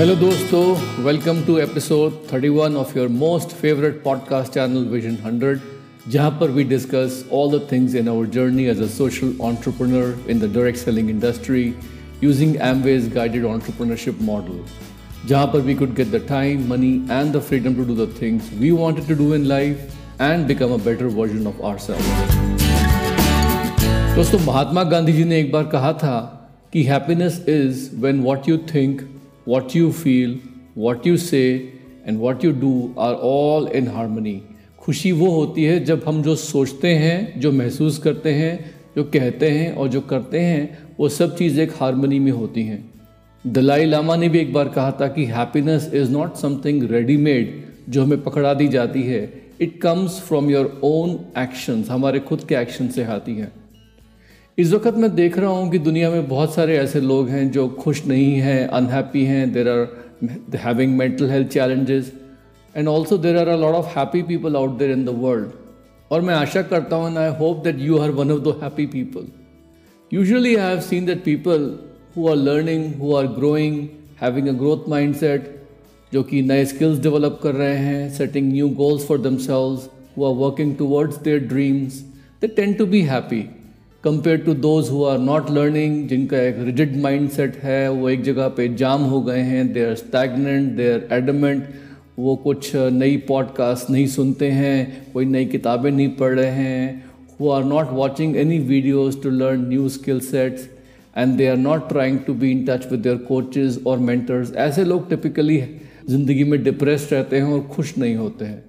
Hello दोस्तों. Welcome to episode 31 of your most favourite podcast channel vision 100 जहाँ पर we discuss all the things in our journey as a social entrepreneur in the direct selling industry using Amway's guided entrepreneurship model जहाँ पर we could get the time money and the freedom to do the things we wanted to do in life and become a better version of our दोस्तों, महात्मा गांधी जी ने एक बार कहा था कि happiness is when what you think what you feel, what you say and what you do are all in harmony. खुशी वो होती है जब हम जो सोचते हैं जो महसूस करते हैं जो कहते हैं और जो करते हैं वो सब चीज़ एक हारमोनी में होती हैं। दलाई लामा ने भी एक बार कहा था कि happiness is not something readymade जो हमें पकड़ा दी जाती है। It comes from your own actions हमारे खुद के एक्शन से आती है। इस वक्त मैं देख रहा हूँ कि दुनिया में बहुत सारे ऐसे लोग हैं जो खुश नहीं हैं अनहैप्पी हैं there are having mental health challenges and also there are a lot of happy people out there in the world और मैं आशा करता हूँ I hope that you are one of the happy people usually I have seen that people who are learning who are growing having a growth mindset जो कि नए skills develop कर रहे हैं setting new goals for themselves who are working towards their dreams they tend to be happy compare to those who are not learning जिनका एक rigid mind set है, वो एक जगह पे जाम हो गए हैं they are stagnant they are adamant वो कुछ नई पॉडकास्ट नहीं सुनते हैं, कोई नई किताबें नहीं पढ़ रहे हैं who are not watching any videos to learn new skill sets and they are not trying to be in touch with their coaches और मेंटर्स ऐसे लोग टिपिकली ज़िंदगी में डिप्रेस रहते हैं और खुश नहीं होते हैं।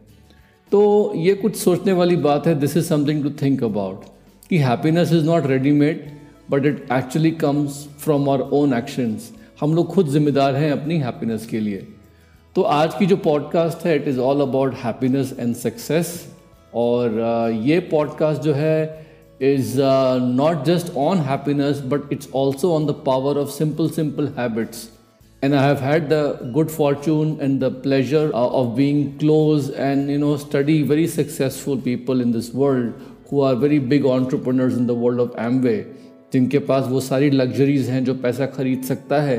तो ये कुछ सोचने वाली बात है this is something to think about कि happiness is not readymade but it actually comes from our own actions हम लोग खुद जिम्मेदार हैं अपनी हैप्पीनेस के लिए। तो आज की जो पॉडकास्ट है it is all about happiness and success और uh, ये पॉडकास्ट जो है is not just on happiness but it's also on the power of simple simple habits and I have had the good fortune and the pleasure uh, of being close and you know study very successful people in this world who are very big entrepreneurs in the world of Amway जिनके पास वो सारी luxuries हैं जो पैसा खरीद सकता है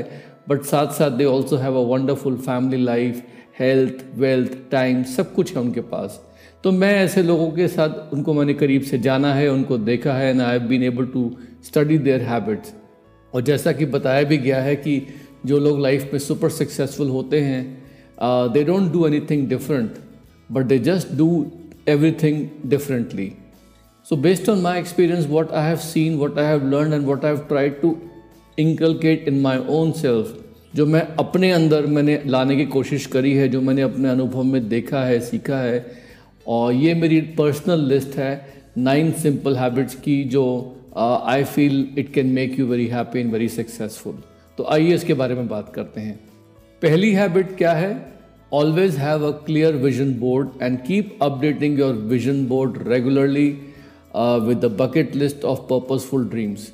बट साथ साथ they also have a wonderful family life health wealth time सब कुछ है उनके पास। तो मैं ऐसे लोगों के साथ, उनको मैंने करीब से जाना है, उनको देखा है and I have been able to study their habits और जैसा कि बताया भी गया है कि जो लोग लाइफ में सुपर सक्सेसफुल होते हैं they don't do anything different but they just do everything differently So, based on my experience, what I have seen, what I have learned, and what I have tried to inculcate in my own self, जो मैं अपने अंदर मैंने लाने की कोशिश करी है जो मैंने अपने अनुभव में देखा है सीखा है और ये मेरी पर्सनल लिस्ट है नाइन सिंपल हैबिट्स की जो I feel it can make you very happy and very successful तो आइए इसके बारे में बात करते हैं। पहली हैबिट क्या है? Always have a clear vision board and keep updating your vision board regularly with the bucket list of purposeful dreams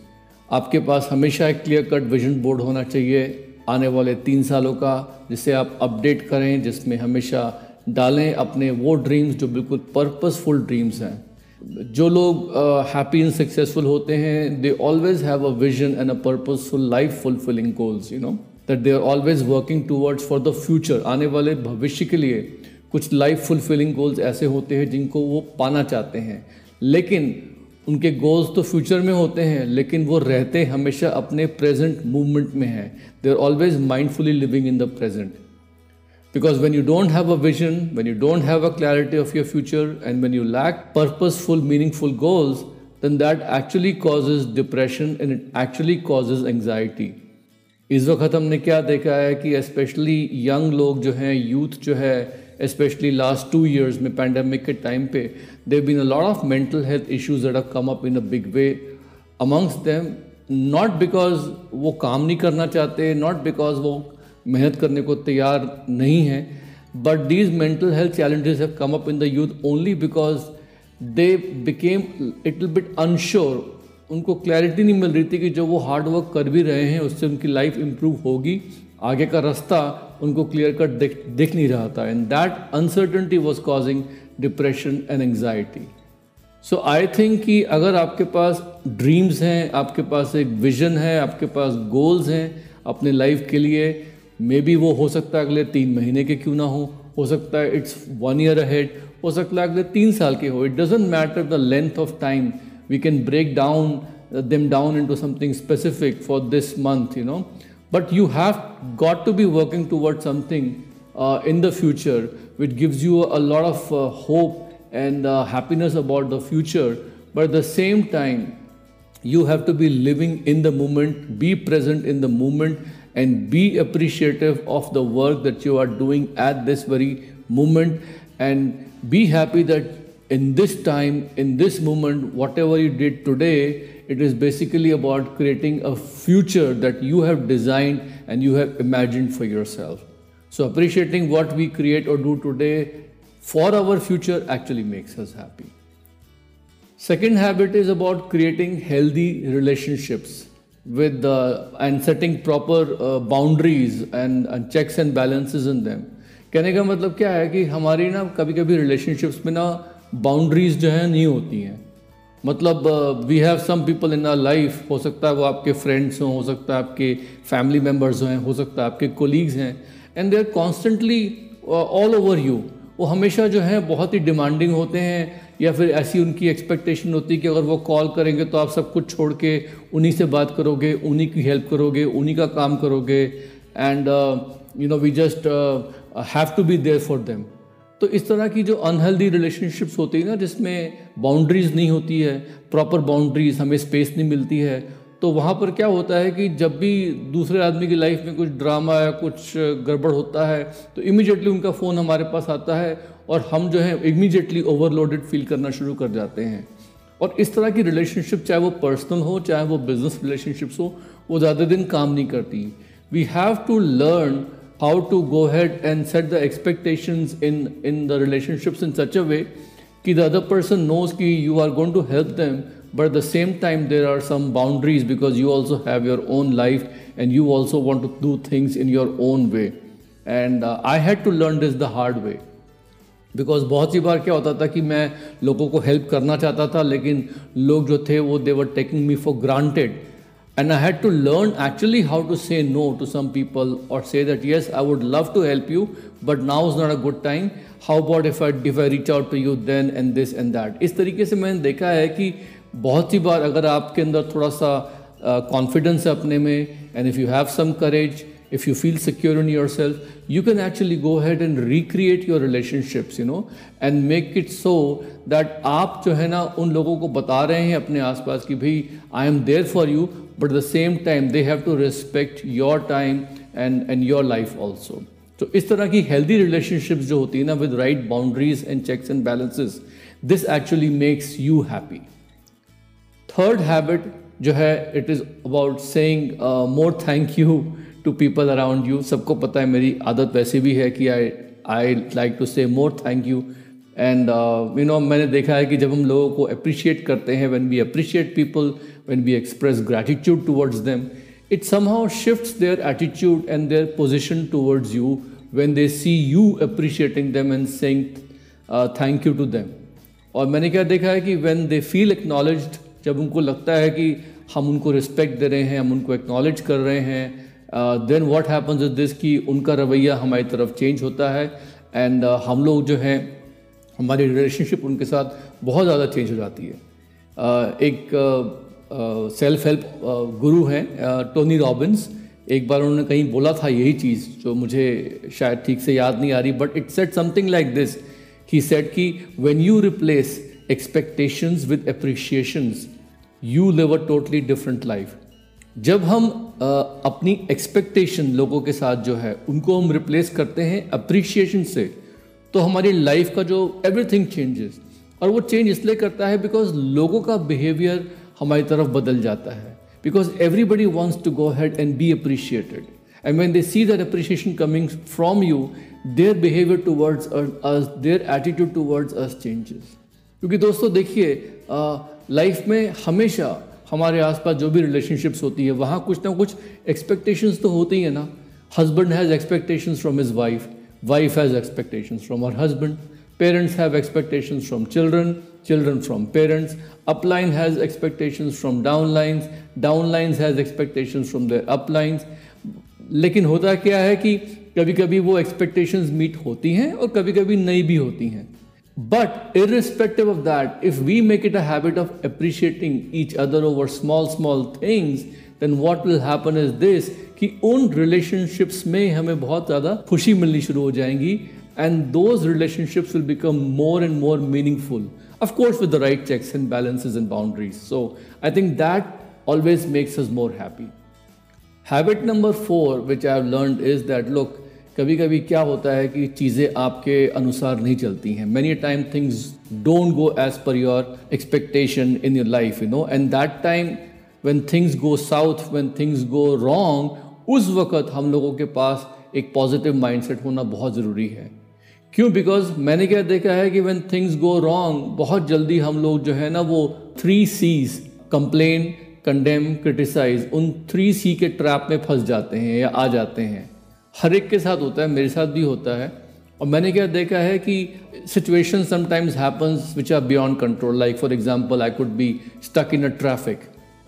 आपके पास हमेशा एक क्लियर कट विजन बोर्ड होना चाहिए आने वाले तीन सालों का, जिसे आप अपडेट करें, जिसमें हमेशा डालें अपने वो ड्रीम्स जो बिल्कुल पर्पसफुल ड्रीम्स हैं। जो लोग हैप्पी एंड सक्सेसफुल होते हैं they always have a vision and a purposeful life fulfilling goals you know that they are always working towards for the future आने वाले भविष्य के लिए कुछ लाइफ फुलफिलिंग गोल्स ऐसे होते हैं जिनको वो पाना चाहते हैं। लेकिन उनके गोल्स तो फ्यूचर में होते हैं, लेकिन वो रहते हमेशा अपने प्रेजेंट मूवमेंट में हैं. They are always mindfully living in the present because when you don't have a vision when you don't have a clarity of your future and when you lack purposeful meaningful goals then that actually causes depression and it actually causes anxiety इस वक्त हमने क्या देखा है कि specially young लोग जो हैं यूथ जो है especially last two years में pandemic के time पे there have been a lot of mental health issues that have come up in a big way amongst them not because वो काम नहीं करना चाहते not because वो मेहनत करने को तैयार नहीं है but these mental health challenges have come up in the youth only because they became little bit unsure उनको क्लैरिटी नहीं मिल रही थी कि जो वो हार्ड वर्क कर भी रहे हैं उससे उनकी लाइफ इम्प्रूव होगी आगे का रास्ता उनको क्लियर कट दिख दिख नहीं रहा था. And that uncertainty was causing depression and anxiety so I think कि अगर आपके पास ड्रीम्स हैं, आपके पास एक विजन है, आपके पास गोल्स हैं अपने लाइफ के लिए मे बी वो हो सकता है अगले तीन महीने के क्यों ना हो. हो सकता है इट्स वन ईयर अहेड हो सकता है अगले तीन साल के हो. It doesn't matter the length of time we can break down them down into something specific for this month you know. But you have got to be working towards something uh, in the future which gives you a lot of uh, hope and uh, happiness about the future. But at the same time, you have to be living in the moment, be present in the moment, and be appreciative of the work that you are doing at this very moment. And be happy that in this time, in this moment, whatever you did today, it is basically about creating a future that you have designed and you have imagined for yourself. So, appreciating what we create or do today for our future actually makes us happy. Second habit is about creating healthy relationships with uh, and setting proper uh, boundaries and, and checks and balances in them. कहने का मतलब क्या है कि हमारी ना कभी कभी रिलेशनशिप्स में ना बाउंड्रीज जो है नहीं होती हैं मतलब we have some people in our life हो सकता है वो आपके फ्रेंड्स हों, हो सकता है आपके फैमिली मेंबर्स हैं, हो सकता है आपके कोलीग्स हैं and they are constantly all over you वो हमेशा जो है, बहुत ही डिमांडिंग होते हैं, या फिर ऐसी उनकी एक्सपेक्टेशन होती है कि अगर वो कॉल करेंगे तो आप सब कुछ छोड़ के उन्हीं से बात करोगे, उन्हीं की हेल्प करोगे, उन्हीं का काम करोगे and you know we just have to be there for them तो इस तरह की जो अनहेल्दी रिलेशनशिप्स होती है ना, जिसमें बाउंड्रीज नहीं होती है प्रॉपर बाउंड्रीज हमें स्पेस नहीं मिलती है तो वहाँ पर क्या होता है कि जब भी दूसरे आदमी की लाइफ में कुछ ड्रामा या कुछ गड़बड़ होता है तो इमीडिएटली उनका फ़ोन हमारे पास आता है और हम जो है इमीडिएटली ओवरलोडेड फील करना शुरू कर जाते हैं। और इस तरह की रिलेशनशिप चाहे वो पर्सनल हो, चाहे वो बिज़नेस रिलेशनशिप्स हो, वो ज़्यादा दिन काम नहीं करती। We have to learn how to go ahead and set the expectations in, in the relationships in such a way that the other person knows that you are going to help them but at the same time there are some boundaries because you also have your own life and you also want to do things in your own way and uh, i had to learn this the hard way because बहुत सी बार क्या होता था कि मैं लोगों को help करना चाहता था लेकिन लोग जो थे वो they were taking me for granted and I had to learn actually how to say no to some people or say that yes, I would love to help you, but now is not a good time. How about if I if I reach out to you then and this and that. इस तरीके से मैंने देखा है कि बहुत सी बार अगर आपके अंदर थोड़ा सा कॉन्फिडेंस uh, है अपने में and if you have some courage if you feel secure in yourself, you can actually go ahead and recreate your relationships, you know, and make it so that आप जो है ना उन लोगों को बता रहे हैं अपने आसपास कि भाई I am there for you but the same time they have to respect your time and and your life also तो इस तरह की हेल्दी रिलेशनशिप्स जो होती है ना with right boundaries and checks and balances this actually makes you happy third habit जो है it is about saying more thank you to people around you सबको पता है, मेरी आदत वैसे भी है कि आई I like to say more thank you and you know मैंने देखा है कि जब हम लोगों को अप्रिशिएट करते हैं when we appreciate people when we express gratitude towards them it somehow shifts their attitude and their position towards you when they see you appreciating them and saying uh, thank you to them. और मैंने क्या देखा है कि when they feel acknowledged जब उनको लगता है कि हम उनको रिस्पेक्ट दे रहे हैं हम उनको एक्नॉलेज कर रहे हैं then what happens is this कि उनका रवैया हमारी तरफ़ चेंज होता है एंड uh, हम लोग जो हैं हमारी रिलेशनशिप उनके साथ बहुत ज़्यादा चेंज हो जाती है। uh, एक सेल्फ हेल्प गुरु हैं टोनी रॉबिन्स एक बार उन्होंने कहीं बोला था यही चीज़ जो मुझे शायद ठीक से याद नहीं आ रही but it said something like this he said कि when you replace expectations with appreciations you live a totally different life जब हम अपनी एक्सपेक्टेशन लोगों के साथ जो है, उनको हम रिप्लेस करते हैं अप्रिशिएशन से तो हमारी लाइफ का जो एवरीथिंग चेंजेस और वो चेंज इसलिए करता है बिकॉज़ लोगों का बिहेवियर हमारी तरफ़ बदल जाता है। Because everybody wants to go ahead and be appreciated and when they see that appreciation coming from you their behaviour towards us their attitude towards us changes क्योंकि दोस्तों, देखिए लाइफ में हमेशा हमारे आसपास जो भी रिलेशनशिप्स होती है, वहाँ कुछ ना कुछ एक्सपेक्टेशंस तो होती हैं ना। Husband has expectations from his wife wife has expectations from her husband parents have expectations from children parents upline has expectations from down lines down lines has expectations from their uplines लेकिन होता क्या है कि कभी कभी वो expectations meet होती हैं और कभी कभी नहीं भी होती हैं। But irrespective of that if we make it a habit of appreciating each other over small small things then what will happen is this कि उन रिलेशनशिप्स में हमें बहुत ज़्यादा खुशी मिलनी शुरू हो जाएँगी and those relationships will become more and more meaningful of course, with the right checks and balances and boundaries. So, i think that always makes us more happy. Habit number four which I have learn is that look कभी कभी क्या होता है कि चीज़ें आपके अनुसार नहीं चलती हैं। Many time things don't go as per your expectation in your life you know and that time when things go south when things go wrong उस वक्त हम लोगों के पास एक पॉजिटिव माइंडसेट होना बहुत ज़रूरी है। क्यों? बिकॉज़ मैंने क्या देखा है कि व्हेन थिंग्स गो रॉन्ग बहुत जल्दी हम लोग जो है ना वो three Cs complain condemn criticise उन थ्री सी के ट्रैप में फंस जाते हैं या आ जाते हैं। हर एक के साथ होता है, मेरे साथ भी होता है। और मैंने क्या देखा है कि situation sometimes happens which are beyond control like for example I could be stuck in a traffic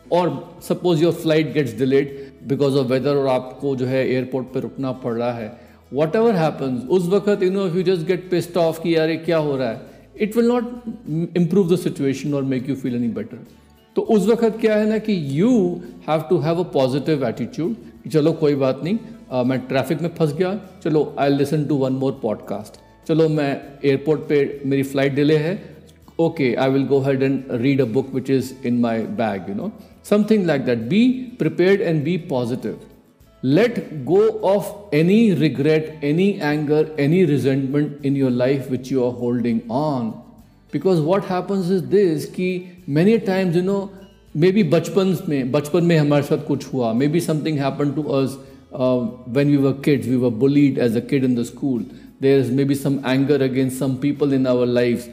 और suppose your flight gets delayed because of weather और आपको जो है एयरपोर्ट पर रुकना पड़ रहा है। वट एवर हैपन्स उस वक्त you know you just get pissed off कि यार क्या हो रहा है it will not improve the situation और make you feel any better तो उस वक्त क्या है ना कि you have to have a positive attitude चलो कोई बात नहीं आ, मैं ट्रैफ़िक में फंस गया चलो I listen to one more podcast चलो मैं एयरपोर्ट पे मेरी फ़्लाइट डिले है okay I will go ahead and read a book which is in my bag you know something like that be prepared and be positive let go of any regret, any anger, any resentment in your life which you are holding on. Because what happens is this कि many times you know maybe बचपन में बचपन में हमारे साथ कुछ हुआ maybe something happened to us uh, when we were kids we were bullied as a kid in the school there is maybe some anger against some people in our lives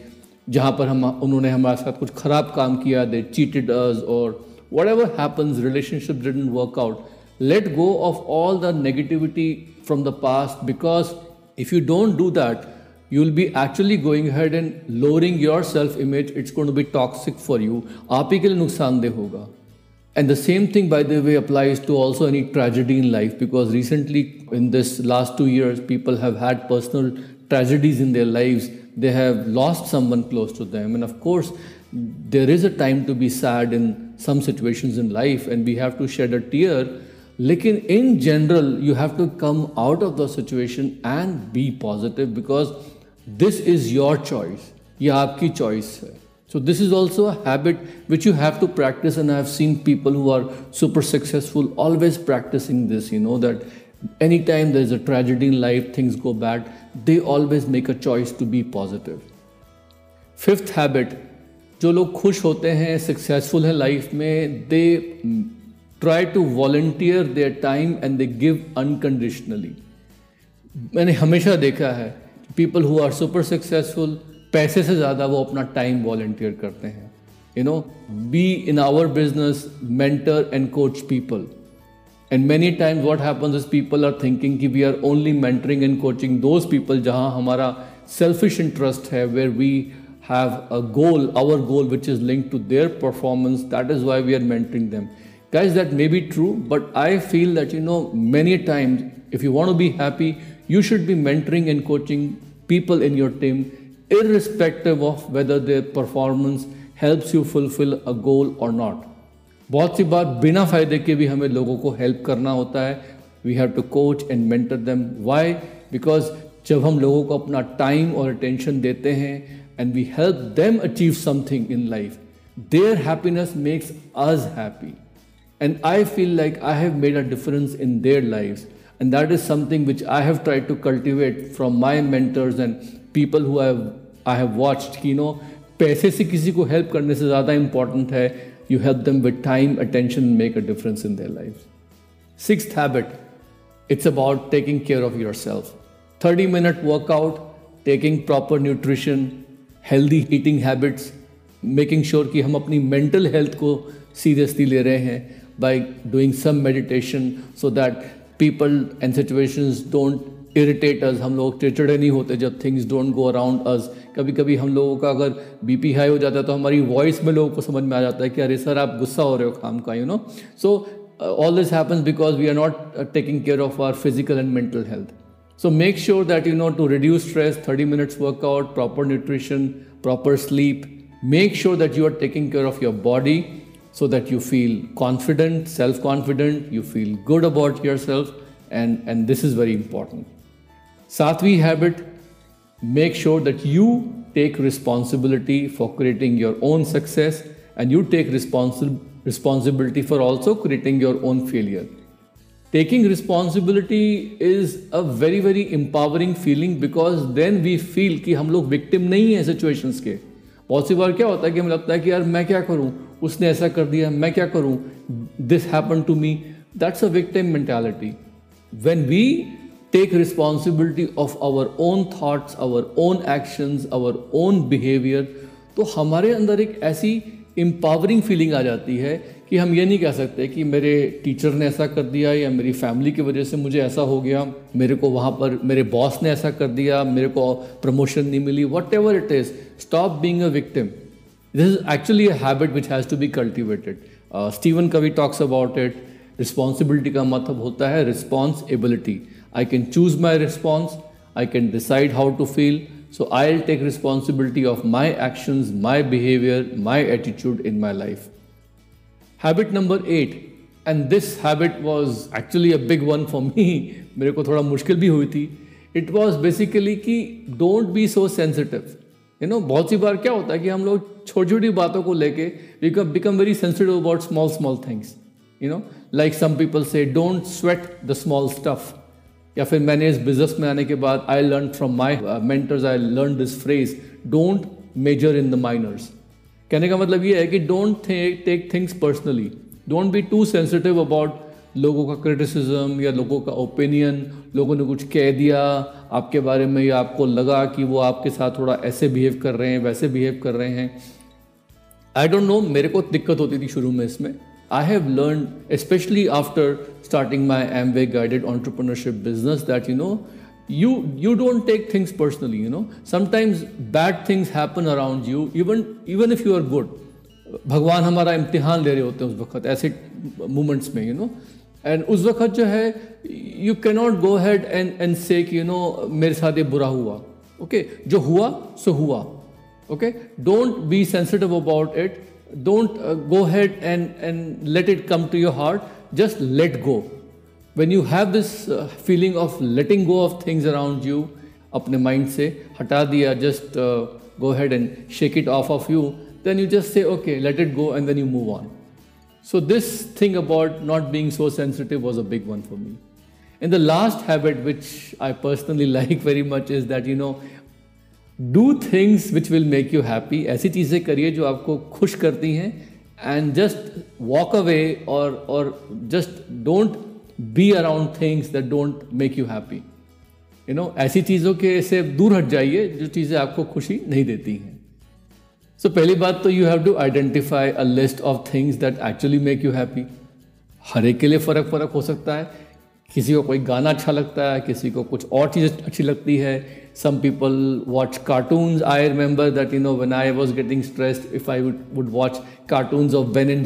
जहाँ पर हम उन्होंने हमारे साथ कुछ खराब काम किया they cheated us or whatever happens relationship didn't work out let go of all the negativity from the past because if you don't do that you'll be actually going ahead and lowering your self image it's going to be toxic for you आप ही के लिए नुकसानदेह होगा and the same thing by the way applies to also any tragedy in life because recently in this last 2 years people have had personal tragedies in their lives they have lost someone close to them and of course there is a time to be sad in some situations in life and we have to shed a tear लेकिन in general you have to come out of the situation and be positive because this is your choice ये आपकी choice है so this is also a habit which you have to practise and I have seen people who are super successful always practising this you know that any time there is a tragedy in life things go bad they always make a choice to be positive fifth habit जो लोग खुश होते हैं successful हैं life में they try to volunteer their time and they give unconditionally मैंने हमेशा देखा है people who are super successful पैसे से ज़्यादा वो अपना टाइम वॉल्टियर करते हैं। You know be in our business mentor and coach people and many times what happens is people are thinking कि we are only mentoring and coaching those people जहाँ हमारा सेल्फिश इंटरेस्ट है where we have a goal our goal which is link to their performance that is why we are mentoring them Guys, that may be true, but I feel that, you know, many times, if you want to be happy, you should be mentoring and coaching people in your team, irrespective of whether their performance helps you fulfill a goal or not. बहुत सी बार बिना फ़ायदे के भी हमें लोगों को help करना होता है we have to coach and mentor them why because जब हम लोगों को अपना टाइम और अटेंशन देते हैं and we help them achieve something in life their happiness makes us happy And I feel like I have made a difference in their lives. And that is something which I have tried to cultivate from my mentors and people who have I have watched. You know, पैसे से किसी को help करने से ज़्यादा important है you help them with time attention make a difference in their life six habit it's about taking care of yourself thirty minute workout taking proper nutrition healthy eating habits making sure कि हम अपनी mental health को seriously ले रहे हैं by doing some meditation so that people and situations don't irritate us हम लोग चिड़चिड़े नहीं होते जब things don't go around us कभी कभी हम लोगों का अगर बीपी हाई हो जाता है तो हमारी वॉइस में लोगों को समझ में आ जाता है कि अरे सर आप गुस्सा हो रहे हो काम का you know so all this happens because we are not uh, taking care of our physical and mental health. So make sure that you know to reduce stress, 30 minutes workout, proper nutrition, proper sleep. Make sure that you are taking care of your body so that you feel confident, self confident, you feel good about yourself, and, and this is very important. Sattvi habit make sure that you take responsibility for creating your own success and you take responsi- responsibility for also creating your own failure. Taking responsibility is a very very empowering feeling because then we feel कि हम लोग victim नहीं है situations के बहुत सी बार क्या होता है कि हमें लगता है कि यार मैं क्या करूँ? उसने ऐसा कर दिया, मैं क्या करूँ? This happen to me that's a victim mentality when we take responsibility of our own thoughts our own actions our own behaviour तो हमारे अंदर एक ऐसी एम्पावरिंग फीलिंग आ जाती है कि हम ये नहीं कह सकते कि मेरे टीचर ने ऐसा कर दिया या मेरी फैमिली की वजह से मुझे ऐसा हो गया। मेरे को वहाँ पर मेरे बॉस ने ऐसा कर दिया मेरे को प्रमोशन नहीं मिली। Whatever it is stop being a victim this is actually a habit which has to be cultivated Steven Covey talks about it responsibility का मतलब होता है responsibility I can choose my response I can decide how to feel So I'll take responsibility of my actions, my behavior, my attitude in my life. Habit number eight and this habit was actually a big one for me मेरे को थोड़ा मुश्किल भी हुई थी. It was basically कि don't be so sensitive you know बहुत सी बार क्या होता है कि हम लोग छोटी छोटी बातों को लेके become become very sensitive about small small things you know like some people say don't sweat the small stuff या फिर मैंने इस बिज़नेस में आने के बाद I learn from my mentors I learn this phrase don't major in the minors कहने का मतलब ये है कि don't take things personally don't be too sensitive about लोगों का क्रिटिसिज्म या लोगों का ओपिनियन लोगों ने कुछ कह दिया आपके बारे में या आपको लगा कि वो आपके साथ थोड़ा ऐसे बिहेव कर रहे हैं वैसे बिहेव कर रहे हैं. आई डोंट नो मेरे को दिक्कत होती थी शुरू में इसमें. I have learn specially after starting my Amway guided entrepreneurship business that you know, you you don't take things personally. You know, sometimes bad things happen around you, even even if you are good. भगवान हमारा इम्तिहान ले रहे होते हैं उस वक्त ऐसे मोमेंट्स में यू नो एंड उस वक्त जो है you cannot go ahead and and say you know मेरे साथ ये बुरा हुआ ओके okay? जो हुआ सो हुआ okay don't be sensitive about it uh, go ahead and, and let it come to your heart. Just let go. When you have this uh, feeling of letting go of things around you, अपने mind से हटा दिया, just uh, go ahead and shake it off of you, then you just say, okay, let it go, and then you move on. So, this thing about not being so sensitive was a big one for me. And the last habit, which I personally like very much, is that you know, do things which will make you happy ऐसी चीज़ें करिए जो आपको खुश करती हैं and just walk away और और just don't be around things that don't make you happy you know ऐसी चीज़ों के से दूर हट जाइए जो चीज़ें आपको खुशी नहीं देती हैं। सो so, पहली बात तो you have to identify a list of things that actually make you happy हर एक के लिए फ़र्क फ़र्क हो सकता है। किसी को कोई गाना अच्छा लगता है किसी को कुछ और चीज़ अच्छी लगती है। Some people watch cartoons. I remember that you know when I was getting stressed if I would, would watch cartoons of ben and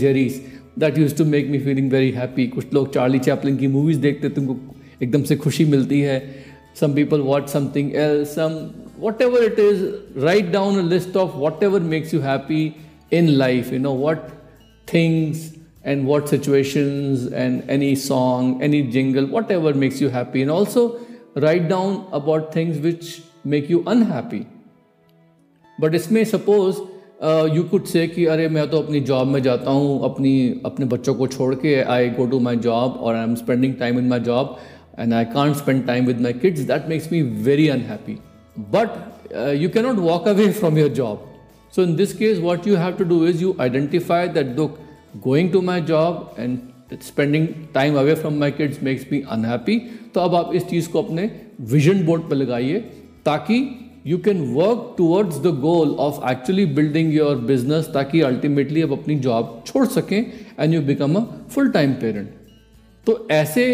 that used to make me feeling very happy कुछ लोग Charlie Chaplin की movies देखते, तुमको एकदम से खुशी मिलती है। Some people what something else some whatever it is write down a list of whatever makes you happy in life you know what things and what situation and any song any jingle whatever makes you happy and also write down about things which make you unhappy but इसमें suppose you could say कि अरे मैं तो अपनी job में जाता हूँ अपनी अपने बच्चों को छोड़ के I go to my job और I am spending time in my job and I can't spend time with my kids that makes me very unhappy but you cannot walk away from your job so in this case what you have to do is you identify that look, going to my job and spending time away from my kids makes me unhappy तो अब आप इस चीज़ को अपने vision board पर लगाइए ताकि you can work towards the goal of actually building your business ताकि अल्टीमेटली आप अपनी जॉब छोड़ सकें and you become a full time parent तो ऐसे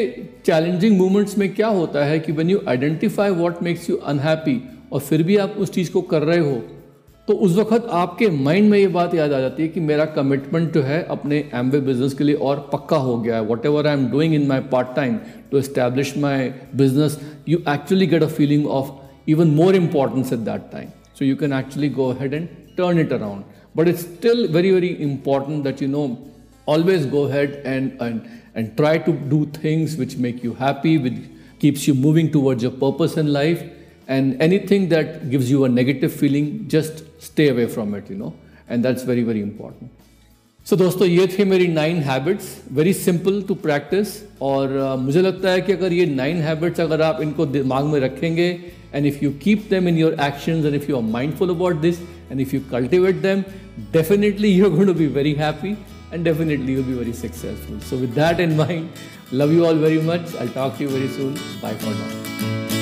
चैलेंजिंग मोमेंट्स में क्या होता है कि one you identify what makes you unhappy और फिर भी आप उस चीज़ को कर रहे हो तो उस वक्त आपके माइंड में ये बात याद आ जाती है कि मेरा कमिटमेंट जो है अपने एमवे बिज़नेस के लिए और पक्का हो गया है। Whatever I am doing in my part time to establish my business you actually get a feeling of even more importance at that time. So you can actually go ahead and turn it around. But it's still very, very important that you know always go ahead and, and, and try to do things which make you happy, which keeps you moving towards your purpose in life. And anything that gives you a negative feeling, just stay away from it, you know. And that's very, very important. So so, दोस्तों ये थे मेरी nine habits very simple to practice और uh, मुझे लगता है कि अगर ये नाइन हैबिट्स अगर आप इनको दिमाग में रखेंगे and if you keep them in your actions and if you are mindful about this and if you cultivate them, definitely you're going to be very happy and definitely you'll be very successful. So, with that in mind, love you all very much. I'll talk to you very soon. Bye for now.